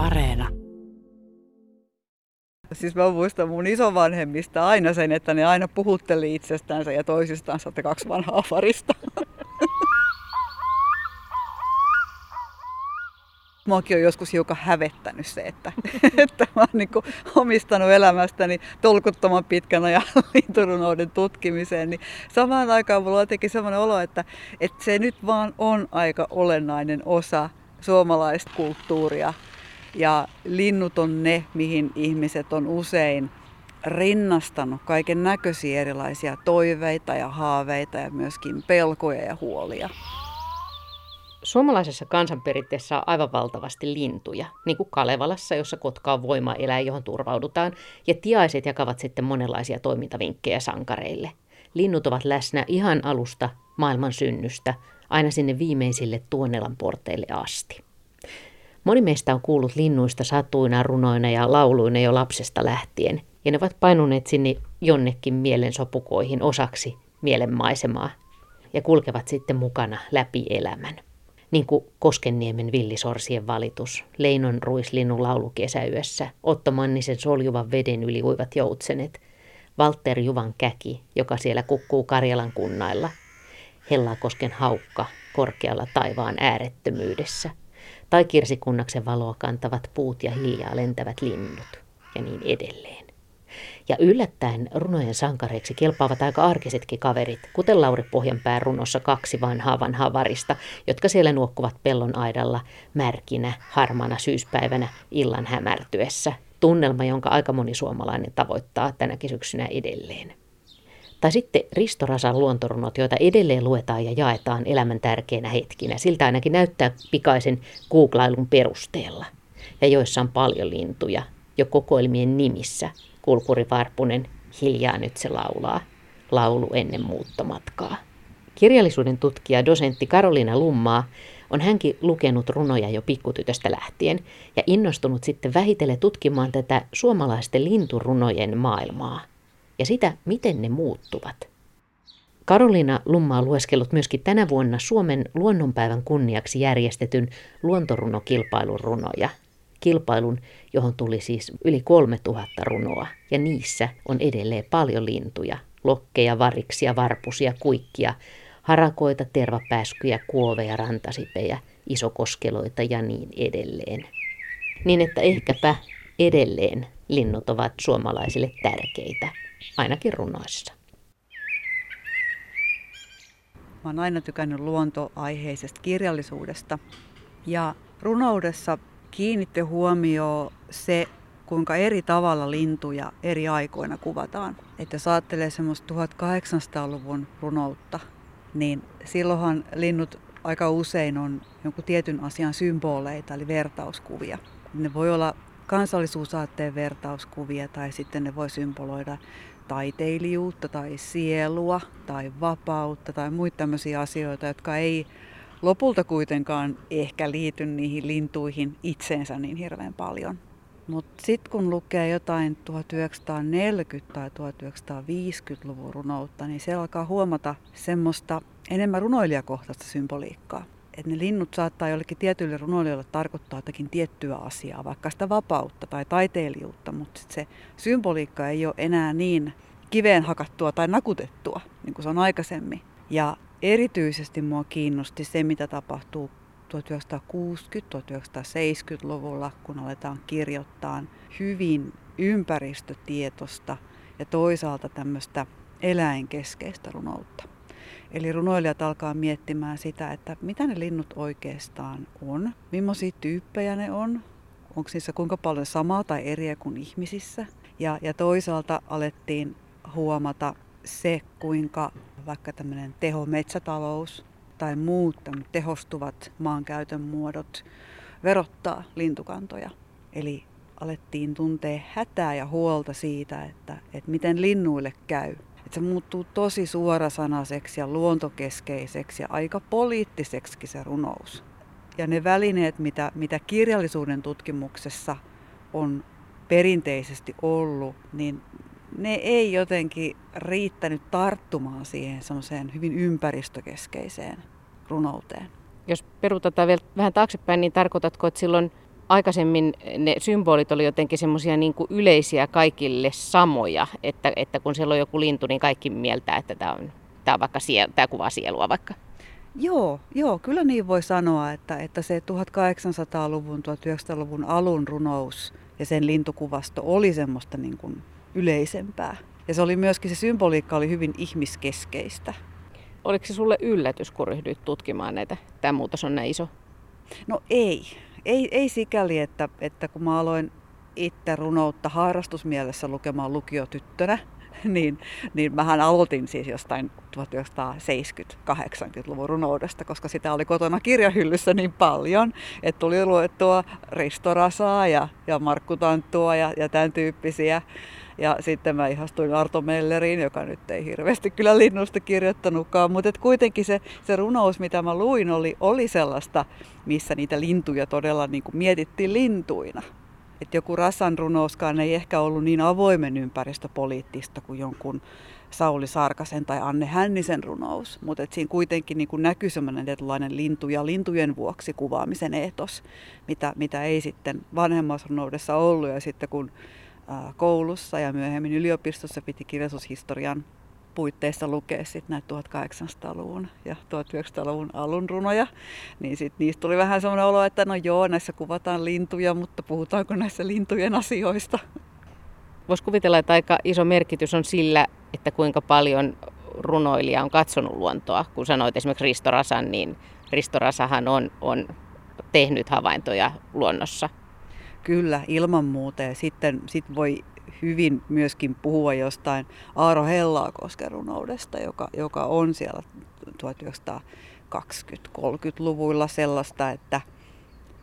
Areena. Siis mä muistan mun isovanhemmista aina sen, että ne aina puhutteli itsestänsä ja toisistaan että kaksi vanhaa farista. Muakin on joskus hiukan hävettänyt se, että, että mä oon niin omistanut elämästäni tolkuttoman pitkän ajan linturunouden tutkimiseen. Niin samaan aikaan mulla on jotenkin sellainen olo, että, että se nyt vaan on aika olennainen osa suomalaista kulttuuria. Ja linnut on ne, mihin ihmiset on usein rinnastanut kaiken näköisiä erilaisia toiveita ja haaveita ja myöskin pelkoja ja huolia. Suomalaisessa kansanperinteessä on aivan valtavasti lintuja, niin kuin Kalevalassa, jossa kotka on voimaeläin, johon turvaudutaan, ja tiaiset jakavat sitten monenlaisia toimintavinkkejä sankareille. Linnut ovat läsnä ihan alusta maailman synnystä aina sinne viimeisille Tuonelan porteille asti. Moni meistä on kuullut linnuista satuina, runoina ja lauluina jo lapsesta lähtien, ja ne ovat painuneet sinne jonnekin mielen sopukoihin osaksi mielenmaisemaa ja kulkevat sitten mukana läpi elämän. Niin kuin Koskenniemen villisorsien valitus, Leinon ruislinnun laulu kesäyössä, Otto Mannisen soljuvan veden yli uivat joutsenet, Walter Juvan käki, joka siellä kukkuu Karjalan kunnailla, Hellakosken haukka korkealla taivaan äärettömyydessä, tai kirsikunnaksen valoa kantavat puut ja hiljaa lentävät linnut, ja niin edelleen. Ja yllättäen runojen sankareiksi kelpaavat aika arkisetkin kaverit, kuten Lauri Pohjanpään runossa kaksi vanhaa vanhaa varista, jotka siellä nuokkuvat pellon aidalla märkinä, harmana syyspäivänä illan hämärtyessä. Tunnelma, jonka aika moni suomalainen tavoittaa tänäkin syksynä edelleen. Tai sitten Risto Rasan luontorunot, joita edelleen luetaan ja jaetaan elämän tärkeinä hetkinä. Siltä ainakin näyttää pikaisen googlailun perusteella. Ja joissa on paljon lintuja, jo kokoelmien nimissä, Kulkuri Varpunen, hiljaa nyt se laulaa. Laulu ennen muuttomatkaa. Kirjallisuuden tutkija, dosentti Karoliina Lummaa on hänkin lukenut runoja jo pikkutytöstä lähtien ja innostunut sitten vähitellen tutkimaan tätä suomalaisten linturunojen maailmaa ja sitä, miten ne muuttuvat. Karoliina Lumma on lueskellut myöskin tänä vuonna Suomen luonnonpäivän kunniaksi järjestetyn luontorunokilpailun runoja – kilpailun, johon tuli siis yli 3000 runoa, ja niissä on edelleen paljon lintuja, lokkeja, variksia, varpusia, kuikkia, harakoita, tervapääskyjä, kuoveja, rantasipejä, isokoskeloita ja niin edelleen. Niin että ehkäpä edelleen linnut ovat suomalaisille tärkeitä, ainakin runoissa. Mä oon aina tykännyt luontoaiheisesta kirjallisuudesta ja runoudessa kiinnitti huomioon se, kuinka eri tavalla lintuja eri aikoina kuvataan. Että jos ajattelee semmoista 1800-luvun runoutta, niin silloinhan linnut aika usein on jonkun tietyn asian symboleita, eli vertauskuvia. Ne voi olla kansallisuusaatteen vertauskuvia tai sitten ne voi symboloida taiteilijuutta tai sielua tai vapautta tai muita tämmöisiä asioita, jotka ei lopulta kuitenkaan ehkä liity niihin lintuihin itseensä niin hirveän paljon. Mutta sitten kun lukee jotain 1940- tai 1950-luvun runoutta, niin siellä alkaa huomata semmoista enemmän runoilijakohtaista symboliikkaa. Että ne linnut saattaa jollekin tietyille runoilijoille tarkoittaa jotakin tiettyä asiaa, vaikka sitä vapautta tai taiteilijuutta, mutta sit se symboliikka ei ole enää niin kiveen hakattua tai nakutettua, niin kuin se on aikaisemmin. Ja Erityisesti mua kiinnosti se, mitä tapahtuu 1960-1970-luvulla, kun aletaan kirjoittaa hyvin ympäristötietosta ja toisaalta tämmöistä eläinkeskeistä runoutta. Eli runoilijat alkaa miettimään sitä, että mitä ne linnut oikeastaan on, millaisia tyyppejä ne on, onko niissä kuinka paljon samaa tai eriä kuin ihmisissä. Ja, ja toisaalta alettiin huomata se, kuinka vaikka tämmöinen tehometsätalous tai muut tehostuvat maankäytön muodot verottaa lintukantoja. Eli alettiin tuntea hätää ja huolta siitä, että, että miten linnuille käy. Että se muuttuu tosi suorasanaiseksi ja luontokeskeiseksi ja aika poliittiseksi se runous. Ja ne välineet, mitä, mitä kirjallisuuden tutkimuksessa on perinteisesti ollut, niin ne ei jotenkin riittänyt tarttumaan siihen semmoiseen hyvin ympäristökeskeiseen runouteen. Jos peruutetaan vielä vähän taaksepäin, niin tarkoitatko, että silloin aikaisemmin ne symbolit oli jotenkin semmoisia niin yleisiä kaikille samoja, että, että kun siellä on joku lintu, niin kaikki mieltää, että tämä on, tämä on vaikka siel, tämä kuvaa sielua vaikka. Joo, joo, kyllä niin voi sanoa, että, että se 1800-luvun, 1900-luvun alun runous ja sen lintukuvasto oli semmoista niin kuin yleisempää. Ja se oli myöskin, se symboliikka oli hyvin ihmiskeskeistä. Oliko se sulle yllätys, kun ryhdyit tutkimaan näitä? Tämä muutos on näin iso. No ei. Ei, ei sikäli, että, että kun mä aloin itse runoutta harrastusmielessä lukemaan lukiotyttönä, niin, niin mähän aloitin siis jostain 1970-80-luvun runoudesta, koska sitä oli kotona kirjahyllyssä niin paljon, että tuli luettua Risto Rasaa ja, ja Markku Tanttua ja, ja tämän tyyppisiä. Ja sitten mä ihastuin Arto Melleriin, joka nyt ei hirveästi kyllä linnusta kirjoittanutkaan, mutta kuitenkin se, se runous, mitä mä luin, oli, oli sellaista, missä niitä lintuja todella niin kuin mietittiin lintuina. Että joku Rasan runouskaan ei ehkä ollut niin avoimen ympäristöpoliittista kuin jonkun Sauli Sarkasen tai Anne Hännisen runous, mutta siinä kuitenkin niin kuin näkyy sellainen tietynlainen lintu ja lintujen vuoksi kuvaamisen etos, mitä, mitä ei sitten vanhemmassa runoudessa ollut. Ja sitten kun koulussa ja myöhemmin yliopistossa piti kirjallisuushistorian puitteissa lukea sit näitä 1800-luvun ja 1900-luvun alun runoja, niin sit niistä tuli vähän semmoinen olo, että no joo, näissä kuvataan lintuja, mutta puhutaanko näissä lintujen asioista? Voisi kuvitella, että aika iso merkitys on sillä, että kuinka paljon runoilija on katsonut luontoa. Kun sanoit esimerkiksi Risto Rasan, niin Risto Rasahan on, on tehnyt havaintoja luonnossa. Kyllä, ilman muuta. Ja sitten sit voi hyvin myöskin puhua jostain Aaro Hellaa runoudesta, joka, joka on siellä 1920-30-luvuilla sellaista, että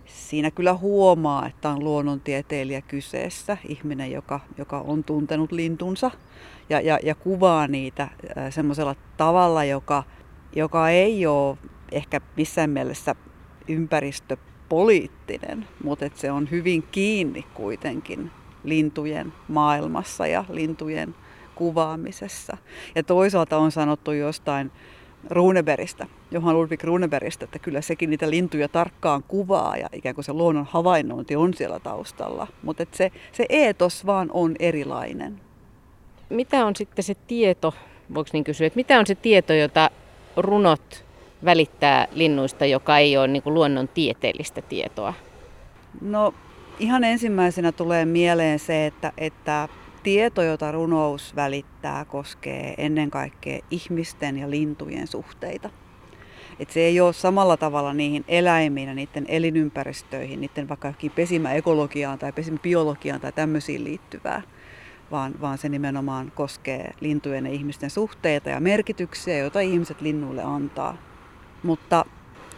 siinä kyllä huomaa, että on luonnontieteilijä kyseessä, ihminen, joka, joka on tuntenut lintunsa ja, ja, ja kuvaa niitä semmoisella tavalla, joka, joka ei ole ehkä missään mielessä ympäristöpoliittinen, mutta että se on hyvin kiinni kuitenkin lintujen maailmassa ja lintujen kuvaamisessa. Ja toisaalta on sanottu jostain Runeberistä, Johan Ludwig Runeberistä, että kyllä sekin niitä lintuja tarkkaan kuvaa ja ikään kuin se luonnon havainnointi on siellä taustalla. Mutta se, se eetos vaan on erilainen. Mitä on sitten se tieto, voiko niin kysyä, että mitä on se tieto, jota runot välittää linnuista, joka ei ole niin kuin luonnon tieteellistä tietoa? No Ihan ensimmäisenä tulee mieleen se, että, että tieto, jota runous välittää, koskee ennen kaikkea ihmisten ja lintujen suhteita. Et se ei ole samalla tavalla niihin eläimiin ja niiden elinympäristöihin, niiden vaikka pesimäekologiaan tai pesimäbiologiaan tai tämmöisiin liittyvää, vaan, vaan se nimenomaan koskee lintujen ja ihmisten suhteita ja merkityksiä, joita ihmiset linnuille antaa. Mutta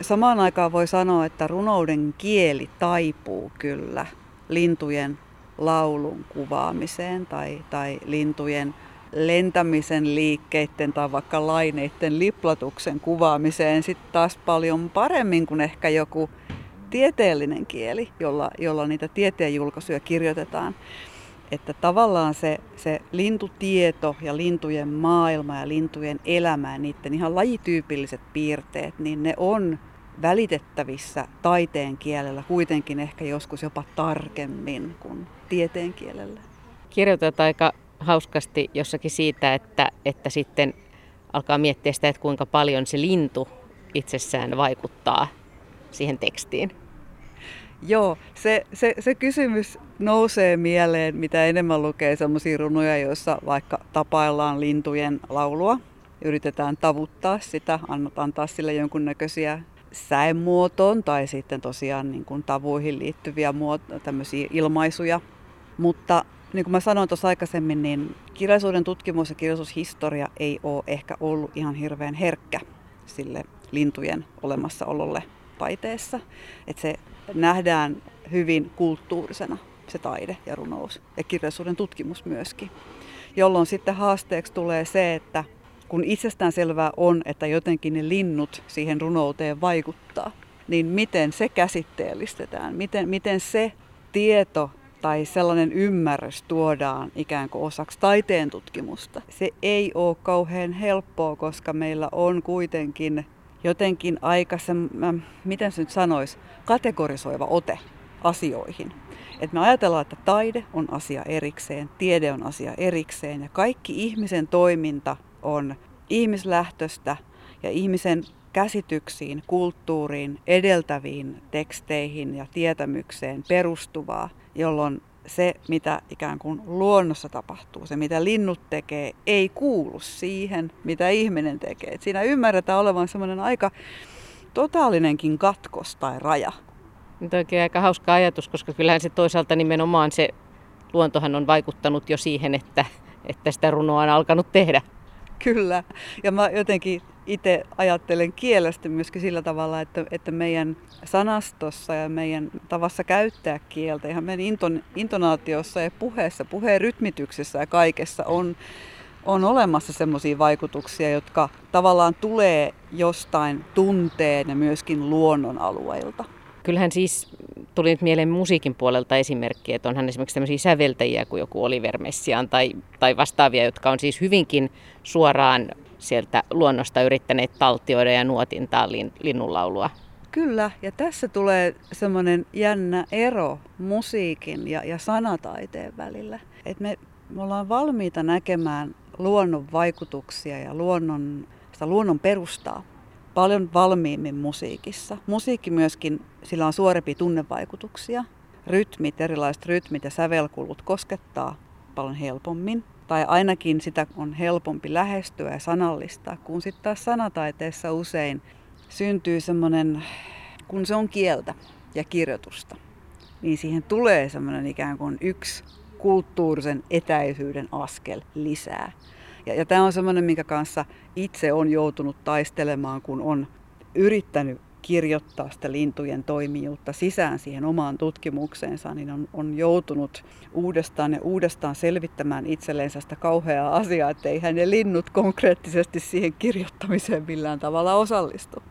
Samaan aikaan voi sanoa, että runouden kieli taipuu kyllä lintujen laulun kuvaamiseen tai, tai lintujen lentämisen liikkeiden tai vaikka laineiden liplatuksen kuvaamiseen sitten taas paljon paremmin kuin ehkä joku tieteellinen kieli, jolla, jolla niitä tieteen julkaisuja kirjoitetaan. Että tavallaan se, se lintutieto ja lintujen maailma ja lintujen elämä ja niiden ihan lajityypilliset piirteet, niin ne on välitettävissä taiteen kielellä kuitenkin ehkä joskus jopa tarkemmin kuin tieteen kielellä. Kirjoitat aika hauskasti jossakin siitä, että, että sitten alkaa miettiä sitä, että kuinka paljon se lintu itsessään vaikuttaa siihen tekstiin. Joo, se, se, se kysymys nousee mieleen, mitä enemmän lukee sellaisia runoja, joissa vaikka tapaillaan lintujen laulua. Yritetään tavuttaa sitä, antaa sille jonkunnäköisiä säemuotoon tai sitten tosiaan niin kuin tavuihin liittyviä muoto, tämmöisiä ilmaisuja. Mutta niin kuin mä sanoin tuossa aikaisemmin, niin kirjallisuuden tutkimus ja kirjallisuushistoria ei ole ehkä ollut ihan hirveän herkkä sille lintujen olemassaololle taiteessa. Että se nähdään hyvin kulttuurisena se taide ja runous ja kirjallisuuden tutkimus myöskin. Jolloin sitten haasteeksi tulee se, että kun itsestään selvää on, että jotenkin ne linnut siihen runouteen vaikuttaa, niin miten se käsitteellistetään? Miten, miten se tieto tai sellainen ymmärrys tuodaan ikään kuin osaksi taiteen tutkimusta? Se ei ole kauhean helppoa, koska meillä on kuitenkin jotenkin aika se, miten se nyt sanoisi, kategorisoiva ote asioihin. Et me ajatellaan, että taide on asia erikseen, tiede on asia erikseen ja kaikki ihmisen toiminta on ihmislähtöstä ja ihmisen käsityksiin, kulttuuriin, edeltäviin teksteihin ja tietämykseen perustuvaa, jolloin se, mitä ikään kuin luonnossa tapahtuu, se mitä linnut tekee, ei kuulu siihen, mitä ihminen tekee. Et siinä ymmärretään olevan semmoinen aika totaalinenkin katkos tai raja. Nyt oikein aika hauska ajatus, koska kyllähän se toisaalta nimenomaan se luontohan on vaikuttanut jo siihen, että, että sitä runoa on alkanut tehdä. Kyllä. Ja mä jotenkin itse ajattelen kielestä myöskin sillä tavalla, että, että meidän sanastossa ja meidän tavassa käyttää kieltä, ihan meidän inton, intonaatiossa ja puheessa, puheen rytmityksessä ja kaikessa on, on olemassa semmoisia vaikutuksia, jotka tavallaan tulee jostain tunteen ja myöskin luonnon alueilta. Kyllähän siis tuli nyt mieleen musiikin puolelta esimerkki, että onhan esimerkiksi tämmöisiä säveltäjiä kuin joku Oliver Messian tai, tai vastaavia, jotka on siis hyvinkin suoraan sieltä luonnosta yrittäneet taltioida ja nuotintaa lin, linnunlaulua. Kyllä, ja tässä tulee semmoinen jännä ero musiikin ja, ja sanataiteen välillä. Et me, me ollaan valmiita näkemään luonnon vaikutuksia ja luonnon, sitä luonnon perustaa paljon valmiimmin musiikissa. Musiikki myöskin, sillä on suorempia tunnevaikutuksia. Rytmit, erilaiset rytmit ja sävelkulut koskettaa paljon helpommin. Tai ainakin sitä on helpompi lähestyä ja sanallistaa, kun sitten taas sanataiteessa usein syntyy semmoinen, kun se on kieltä ja kirjoitusta, niin siihen tulee semmoinen ikään kuin yksi kulttuurisen etäisyyden askel lisää. Ja, ja tämä on semmoinen, minkä kanssa itse on joutunut taistelemaan, kun on yrittänyt kirjoittaa sitä lintujen toimijuutta sisään siihen omaan tutkimukseensa, niin on, on joutunut uudestaan ja uudestaan selvittämään itselleensä sitä kauheaa asiaa, että eihän ne linnut konkreettisesti siihen kirjoittamiseen millään tavalla osallistu.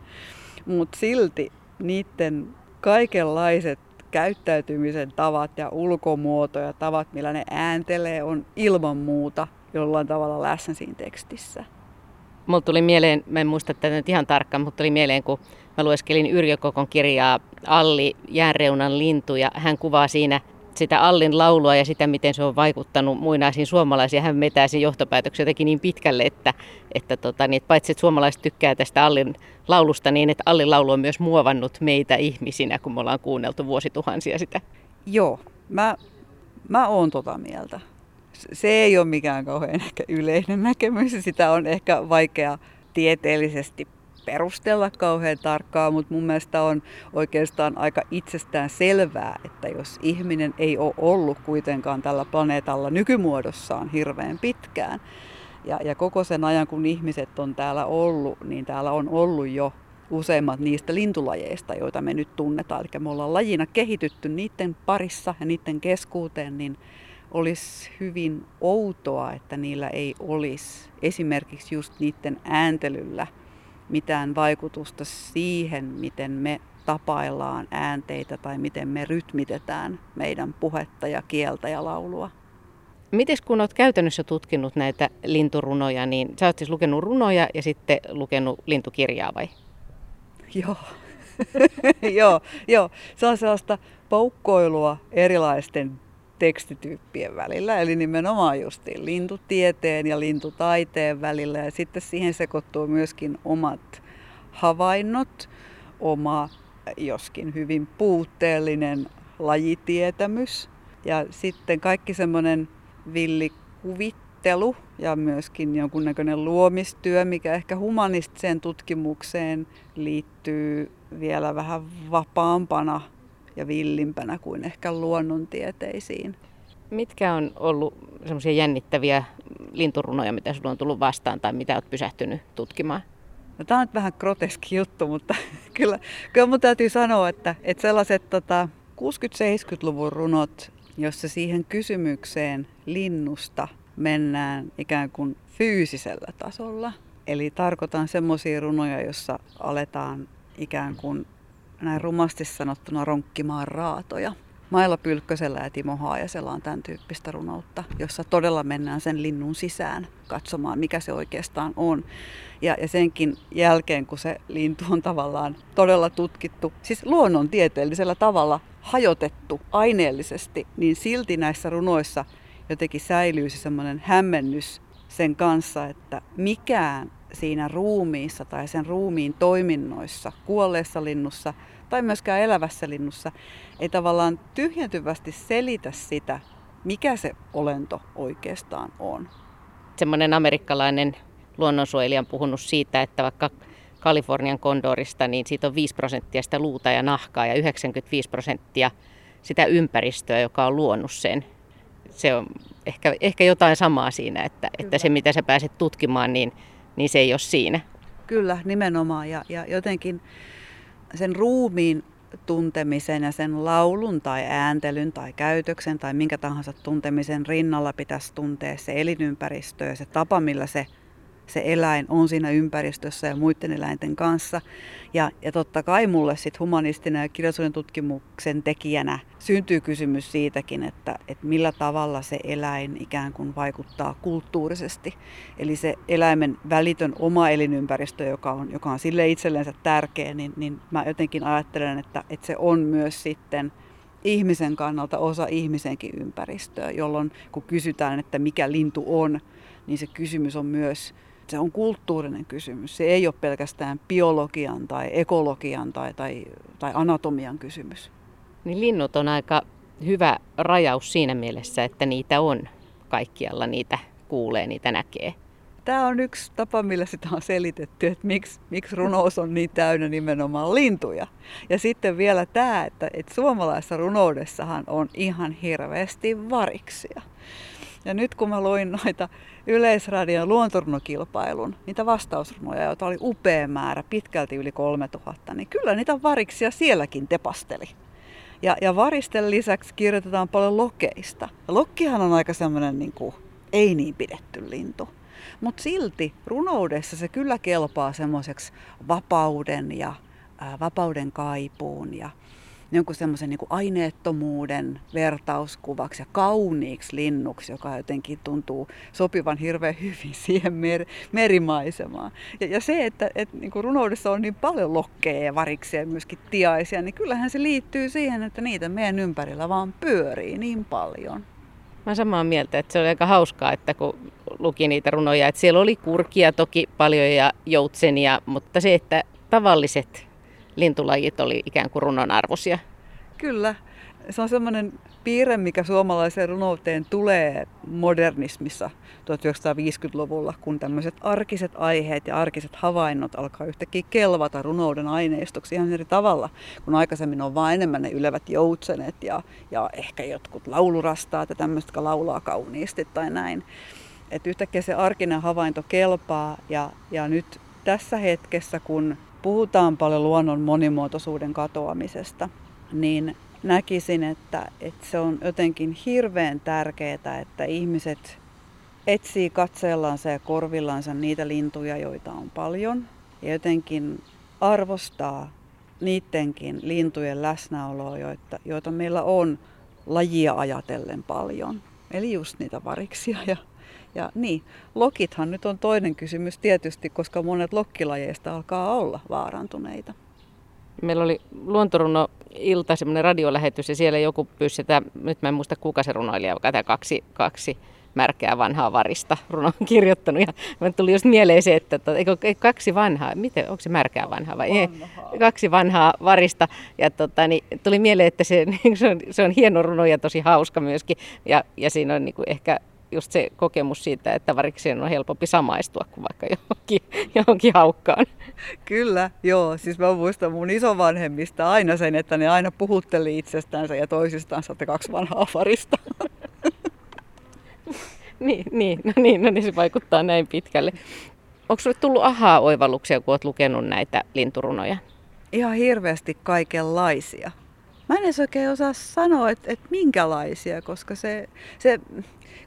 Mutta silti niiden kaikenlaiset käyttäytymisen tavat ja ulkomuoto ja tavat, millä ne ääntelee, on ilman muuta jollain tavalla läsnä siinä tekstissä. Mulla tuli mieleen, mä en muista tätä nyt ihan tarkkaan, mutta tuli mieleen, kun mä lueskelin Yrjö Kokon kirjaa Alli jäänreunan lintu ja hän kuvaa siinä sitä Allin laulua ja sitä, miten se on vaikuttanut muinaisiin suomalaisiin. Hän metää sen johtopäätöksen jotenkin niin pitkälle, että, että, tota, niin, että paitsi että suomalaiset tykkää tästä Allin laulusta, niin että Allin laulu on myös muovannut meitä ihmisinä, kun me ollaan kuunneltu vuosituhansia sitä. Joo, mä, mä oon tota mieltä se ei ole mikään kauhean ehkä yleinen näkemys. Sitä on ehkä vaikea tieteellisesti perustella kauhean tarkkaan, mutta mun mielestä on oikeastaan aika itsestään selvää, että jos ihminen ei ole ollut kuitenkaan tällä planeetalla nykymuodossaan hirveän pitkään, ja, ja koko sen ajan kun ihmiset on täällä ollut, niin täällä on ollut jo useimmat niistä lintulajeista, joita me nyt tunnetaan. Eli me ollaan lajina kehitytty niiden parissa ja niiden keskuuteen, niin olisi hyvin outoa, että niillä ei olisi esimerkiksi just niiden ääntelyllä mitään vaikutusta siihen, miten me tapaillaan äänteitä tai miten me rytmitetään meidän puhetta ja kieltä ja laulua. Miten kun olet käytännössä tutkinut näitä linturunoja, niin sä oot siis lukenut runoja ja sitten lukenut lintukirjaa vai? Joo. joo, joo, se on sellaista poukkoilua erilaisten tekstityyppien välillä, eli nimenomaan justiin lintutieteen ja lintutaiteen välillä. Ja sitten siihen sekoittuu myöskin omat havainnot, oma joskin hyvin puutteellinen lajitietämys ja sitten kaikki semmoinen villikuvittelu ja myöskin jonkunnäköinen luomistyö, mikä ehkä humanistiseen tutkimukseen liittyy vielä vähän vapaampana ja villimpänä kuin ehkä luonnontieteisiin. Mitkä on ollut semmoisia jännittäviä linturunoja, mitä sinulla on tullut vastaan tai mitä olet pysähtynyt tutkimaan? No, tämä on nyt vähän groteski juttu, mutta kyllä, kyllä mun täytyy sanoa, että, että sellaiset tota, 60-70-luvun runot, jossa siihen kysymykseen linnusta mennään ikään kuin fyysisellä tasolla. Eli tarkoitan semmoisia runoja, jossa aletaan ikään kuin näin rumasti sanottuna ronkkimaan raatoja. Mailla Pylkkösellä ja Timo Haajasella on tämän tyyppistä runoutta, jossa todella mennään sen linnun sisään katsomaan, mikä se oikeastaan on. Ja, ja senkin jälkeen, kun se lintu on tavallaan todella tutkittu, siis luonnontieteellisellä tavalla hajotettu aineellisesti, niin silti näissä runoissa jotenkin säilyy se semmoinen hämmennys sen kanssa, että mikään siinä ruumiissa tai sen ruumiin toiminnoissa, kuolleessa linnussa tai myöskään elävässä linnussa, ei tavallaan tyhjentyvästi selitä sitä, mikä se olento oikeastaan on. Semmoinen amerikkalainen luonnonsuojelija on puhunut siitä, että vaikka Kalifornian kondorista, niin siitä on 5 prosenttia sitä luuta ja nahkaa ja 95 prosenttia sitä ympäristöä, joka on luonut sen. Se on ehkä, ehkä jotain samaa siinä, että, että se mitä sä pääset tutkimaan, niin, niin se ei ole siinä. Kyllä, nimenomaan. Ja, ja jotenkin sen ruumiin tuntemisen ja sen laulun tai ääntelyn tai käytöksen tai minkä tahansa tuntemisen rinnalla pitäisi tuntea se elinympäristö ja se tapa, millä se se eläin on siinä ympäristössä ja muiden eläinten kanssa. Ja, ja totta kai mulle sit humanistinen ja kirjallisuuden tutkimuksen tekijänä syntyy kysymys siitäkin, että, että millä tavalla se eläin ikään kuin vaikuttaa kulttuurisesti. Eli se eläimen välitön oma elinympäristö, joka on, joka on sille itsellensä tärkeä, niin, niin mä jotenkin ajattelen, että, että se on myös sitten ihmisen kannalta osa ihmisenkin ympäristöä, jolloin kun kysytään, että mikä lintu on, niin se kysymys on myös se on kulttuurinen kysymys. Se ei ole pelkästään biologian tai ekologian tai, tai, tai anatomian kysymys. Niin linnut on aika hyvä rajaus siinä mielessä, että niitä on kaikkialla, niitä kuulee, niitä näkee. Tämä on yksi tapa, millä sitä on selitetty, että miksi, miksi runous on niin täynnä nimenomaan lintuja. Ja sitten vielä tämä, että, että suomalaisessa runoudessahan on ihan hirveästi variksia. Ja nyt kun mä luin noita Yleisradion luontorunokilpailun, niitä vastausrunoja, joita oli upea määrä, pitkälti yli 3000, niin kyllä niitä variksia sielläkin tepasteli. Ja, ja varisten lisäksi kirjoitetaan paljon lokeista. Ja lokkihan on aika semmoinen niin kuin, ei niin pidetty lintu. Mutta silti runoudessa se kyllä kelpaa semmoiseksi vapauden ja ää, vapauden kaipuun ja jonkun semmoisen niin aineettomuuden vertauskuvaksi ja kauniiksi linnuksi, joka jotenkin tuntuu sopivan hirveän hyvin siihen mer- merimaisemaan. Ja, ja se, että et, niin kuin runoudessa on niin paljon lokkeja ja variksia ja myöskin tiaisia, niin kyllähän se liittyy siihen, että niitä meidän ympärillä vaan pyörii niin paljon. Mä samaa mieltä, että se oli aika hauskaa, että kun luki niitä runoja, että siellä oli kurkia toki paljon ja joutsenia, mutta se, että tavalliset lintulajit oli ikään kuin runon arvoisia. Kyllä. Se on semmoinen piirre, mikä suomalaiseen runouteen tulee modernismissa 1950-luvulla, kun tämmöiset arkiset aiheet ja arkiset havainnot alkaa yhtäkkiä kelvata runouden aineistoksi ihan eri tavalla, kun aikaisemmin on vain enemmän ne ylevät joutsenet ja, ja ehkä jotkut laulurastaat ja tämmöiset, jotka laulaa kauniisti tai näin. Että yhtäkkiä se arkinen havainto kelpaa ja, ja nyt tässä hetkessä, kun puhutaan paljon luonnon monimuotoisuuden katoamisesta, niin näkisin, että, että se on jotenkin hirveän tärkeää, että ihmiset etsii katseellansa ja korvillansa niitä lintuja, joita on paljon, ja jotenkin arvostaa niidenkin lintujen läsnäoloa, joita, joita meillä on lajia ajatellen paljon. Eli just niitä variksia ja ja niin, lokithan nyt on toinen kysymys tietysti, koska monet lokkilajeista alkaa olla vaarantuneita. Meillä oli luontoruno ilta, semmoinen radiolähetys ja siellä joku pyysi sitä, nyt mä en muista kuka se runoilija, joka tämä kaksi, kaksi märkää vanhaa varista runo on kirjoittanut. Ja mä tuli just mieleen se, että, että eikö, eikö kaksi vanhaa, miten, onko se märkää vanhaa vai vanhaa. ei, kaksi vanhaa varista. Ja tota, niin, tuli mieleen, että se, se, on, se on hieno runo ja tosi hauska myöskin. Ja, ja siinä on niin kuin ehkä just se kokemus siitä, että varikseen on helpompi samaistua kuin vaikka johonkin, johonkin haukkaan. Kyllä, joo. Siis mä muistan mun isovanhemmista aina sen, että ne aina puhutteli itsestänsä ja toisistansa, että kaksi vanhaa varista. niin, niin, no niin, no niin, se vaikuttaa näin pitkälle. Onko sinulle tullut ahaa-oivalluksia, kun olet lukenut näitä linturunoja? Ihan hirveästi kaikenlaisia. mä en edes oikein osaa sanoa, että, että minkälaisia, koska se, se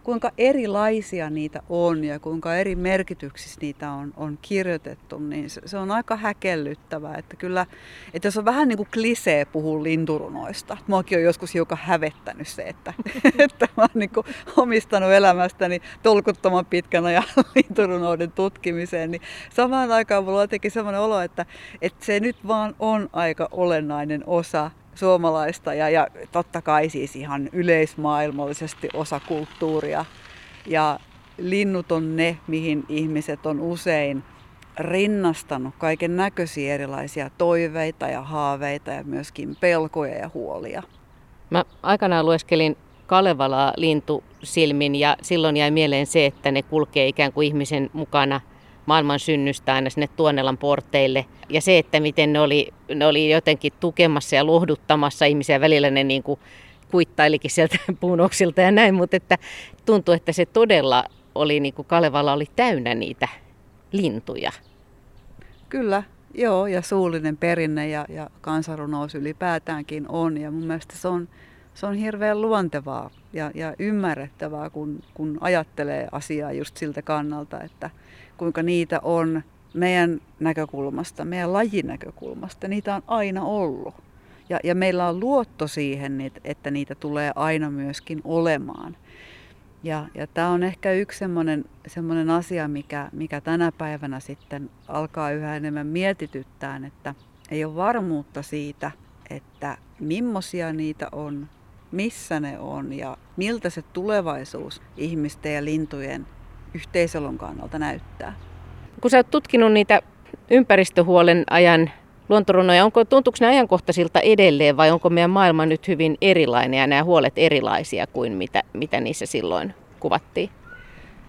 kuinka erilaisia niitä on ja kuinka eri merkityksissä niitä on, on kirjoitettu, niin se, se on aika häkellyttävää. Että kyllä, että jos on vähän niin kuin klisee puhua linturunoista, muakin on joskus hiukan hävettänyt se, että, että mä oon niin omistanut elämästäni tolkuttoman pitkän ajan linturunoiden tutkimiseen, niin samaan aikaan mulla on jotenkin sellainen olo, että, että se nyt vaan on aika olennainen osa suomalaista ja, ja totta kai siis ihan yleismaailmallisesti osa kulttuuria. Ja linnut on ne, mihin ihmiset on usein rinnastanut kaiken näköisiä erilaisia toiveita ja haaveita ja myöskin pelkoja ja huolia. Mä aikanaan lueskelin Kalevalaa lintusilmin ja silloin jäi mieleen se, että ne kulkee ikään kuin ihmisen mukana – maailman synnystä aina sinne Tuonelan porteille. Ja se, että miten ne oli, ne oli jotenkin tukemassa ja lohduttamassa ihmisiä välillä ne niin kuin kuittailikin sieltä puunoksilta ja näin, mutta että tuntui, että se todella oli, niin kuin Kalevala oli täynnä niitä lintuja. Kyllä, joo, ja suullinen perinne ja, ja kansanrunous ylipäätäänkin on, ja mun mielestä se on, se on hirveän luontevaa ja, ja ymmärrettävää, kun, kun ajattelee asiaa just siltä kannalta, että, kuinka niitä on meidän näkökulmasta, meidän lajin näkökulmasta. Niitä on aina ollut. Ja, ja meillä on luotto siihen, että niitä tulee aina myöskin olemaan. Ja, ja tämä on ehkä yksi semmoinen, asia, mikä, mikä tänä päivänä sitten alkaa yhä enemmän mietityttää, että ei ole varmuutta siitä, että millaisia niitä on, missä ne on ja miltä se tulevaisuus ihmisten ja lintujen yhteiselon kannalta näyttää. Kun sä oot tutkinut niitä ympäristöhuolen ajan luontorunoja, onko, tuntuuko ne ajankohtaisilta edelleen vai onko meidän maailma nyt hyvin erilainen ja nämä huolet erilaisia kuin mitä, mitä niissä silloin kuvattiin?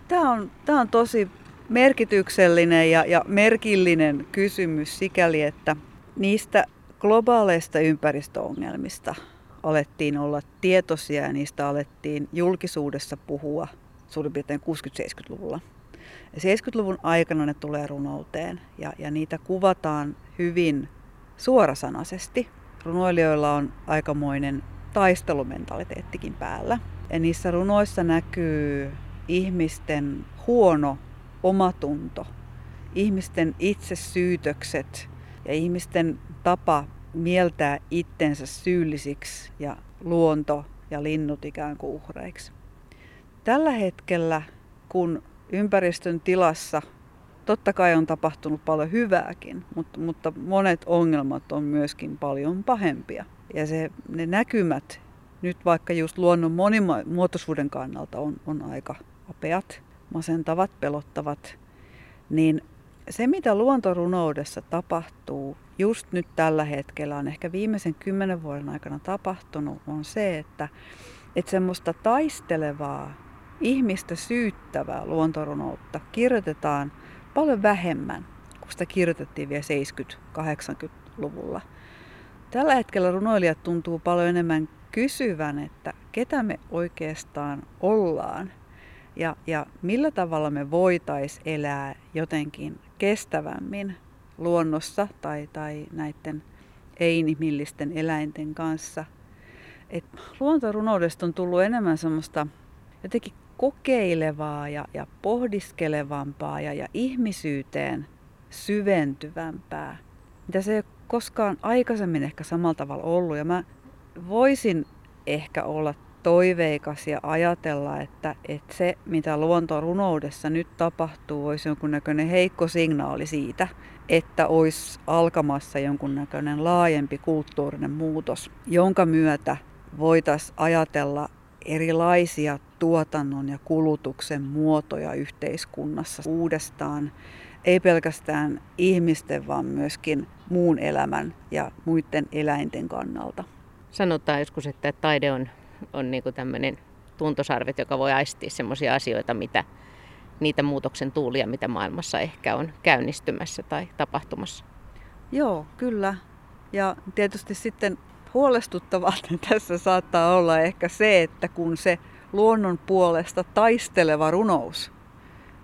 Tämä on, tämä on tosi merkityksellinen ja, ja merkillinen kysymys sikäli, että niistä globaaleista ympäristöongelmista alettiin olla tietoisia ja niistä alettiin julkisuudessa puhua – suurin piirtein 60-70-luvulla. Ja 70-luvun aikana ne tulee runouteen ja, ja niitä kuvataan hyvin suorasanaisesti. Runoilijoilla on aikamoinen taistelumentaliteettikin päällä. Ja niissä runoissa näkyy ihmisten huono omatunto, ihmisten itsesyytökset ja ihmisten tapa mieltää itsensä syyllisiksi ja luonto ja linnut ikään kuin uhreiksi. Tällä hetkellä, kun ympäristön tilassa totta kai on tapahtunut paljon hyvääkin, mutta, mutta monet ongelmat on myöskin paljon pahempia. Ja se, ne näkymät nyt vaikka just luonnon monimuotoisuuden kannalta on, on aika apeat, masentavat, pelottavat, niin se mitä luontorunoudessa tapahtuu just nyt tällä hetkellä on ehkä viimeisen kymmenen vuoden aikana tapahtunut, on se, että, että semmoista taistelevaa ihmistä syyttävää luontorunoutta kirjoitetaan paljon vähemmän kuin sitä kirjoitettiin vielä 70-80-luvulla. Tällä hetkellä runoilijat tuntuu paljon enemmän kysyvän, että ketä me oikeastaan ollaan ja, ja millä tavalla me voitais elää jotenkin kestävämmin luonnossa tai, tai näiden ei-inhimillisten eläinten kanssa. Et luontorunoudesta on tullut enemmän semmoista jotenkin kokeilevaa ja, ja pohdiskelevampaa ja, ja ihmisyyteen syventyvämpää, mitä se ei ole koskaan aikaisemmin ehkä samalla tavalla ollut. Ja mä voisin ehkä olla toiveikas ja ajatella, että, että se, mitä luontorunoudessa nyt tapahtuu, olisi jonkunnäköinen heikko signaali siitä, että olisi alkamassa jonkunnäköinen laajempi kulttuurinen muutos, jonka myötä voitaisiin ajatella erilaisia tuotannon ja kulutuksen muotoja yhteiskunnassa uudestaan, ei pelkästään ihmisten, vaan myöskin muun elämän ja muiden eläinten kannalta. Sanotaan joskus, että taide on, on niin kuin tämmöinen tuntosarvet, joka voi aistia sellaisia asioita, mitä niitä muutoksen tuulia, mitä maailmassa ehkä on käynnistymässä tai tapahtumassa. Joo, kyllä. Ja tietysti sitten huolestuttavaa tässä saattaa olla ehkä se, että kun se luonnon puolesta taisteleva runous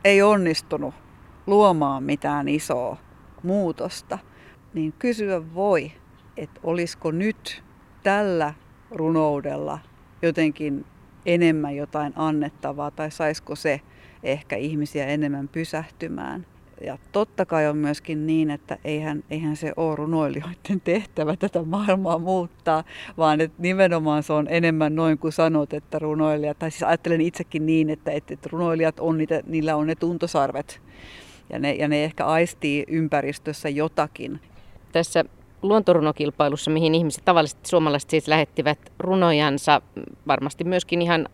ei onnistunut luomaan mitään isoa muutosta, niin kysyä voi, että olisiko nyt tällä runoudella jotenkin enemmän jotain annettavaa tai saisiko se ehkä ihmisiä enemmän pysähtymään. Ja totta kai on myöskin niin, että eihän, eihän se ole runoilijoiden tehtävä tätä maailmaa muuttaa, vaan että nimenomaan se on enemmän noin kuin sanot, että runoilijat, tai siis ajattelen itsekin niin, että, että, runoilijat on niitä, niillä on ne tuntosarvet ja ne, ja ne ehkä aistii ympäristössä jotakin. Tässä luontorunokilpailussa, mihin ihmiset, tavalliset suomalaiset siis lähettivät runojansa, varmasti myöskin ihan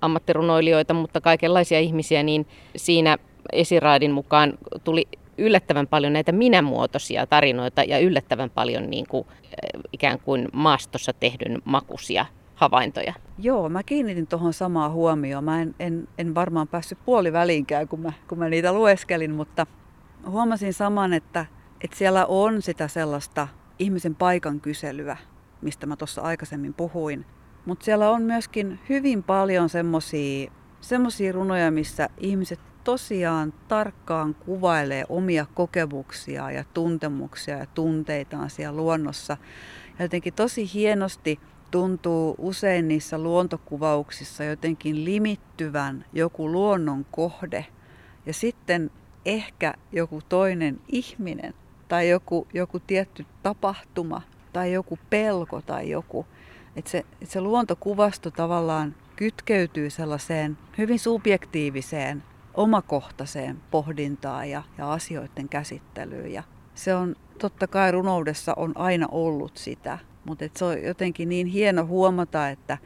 ammattirunoilijoita, mutta kaikenlaisia ihmisiä, niin siinä esiraadin mukaan tuli yllättävän paljon näitä minämuotoisia tarinoita ja yllättävän paljon niin kuin, eh, ikään kuin maastossa tehdyn makuisia havaintoja. Joo, mä kiinnitin tuohon samaa huomioon. Mä en, en, en varmaan päässyt puoliväliinkään, kun mä, kun mä niitä lueskelin, mutta huomasin saman, että, että siellä on sitä sellaista ihmisen paikan kyselyä, mistä mä tuossa aikaisemmin puhuin. Mutta siellä on myöskin hyvin paljon semmoisia runoja, missä ihmiset tosiaan tarkkaan kuvailee omia kokemuksia ja tuntemuksia ja tunteitaan siellä luonnossa. Ja jotenkin tosi hienosti tuntuu usein niissä luontokuvauksissa jotenkin limittyvän joku luonnon kohde ja sitten ehkä joku toinen ihminen tai joku, joku tietty tapahtuma tai joku pelko tai joku. Että se, et se luontokuvasto tavallaan kytkeytyy sellaiseen hyvin subjektiiviseen, omakohtaiseen pohdintaan ja, ja asioiden käsittelyyn. Ja se on totta kai runoudessa on aina ollut sitä, mutta se on jotenkin niin hieno huomata, että,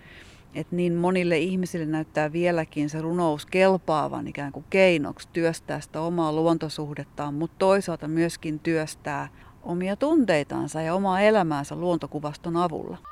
että niin monille ihmisille näyttää vieläkin se runous kelpaavan ikään kuin keinoksi työstää sitä omaa luontosuhdettaan, mutta toisaalta myöskin työstää omia tunteitansa ja omaa elämäänsä luontokuvaston avulla.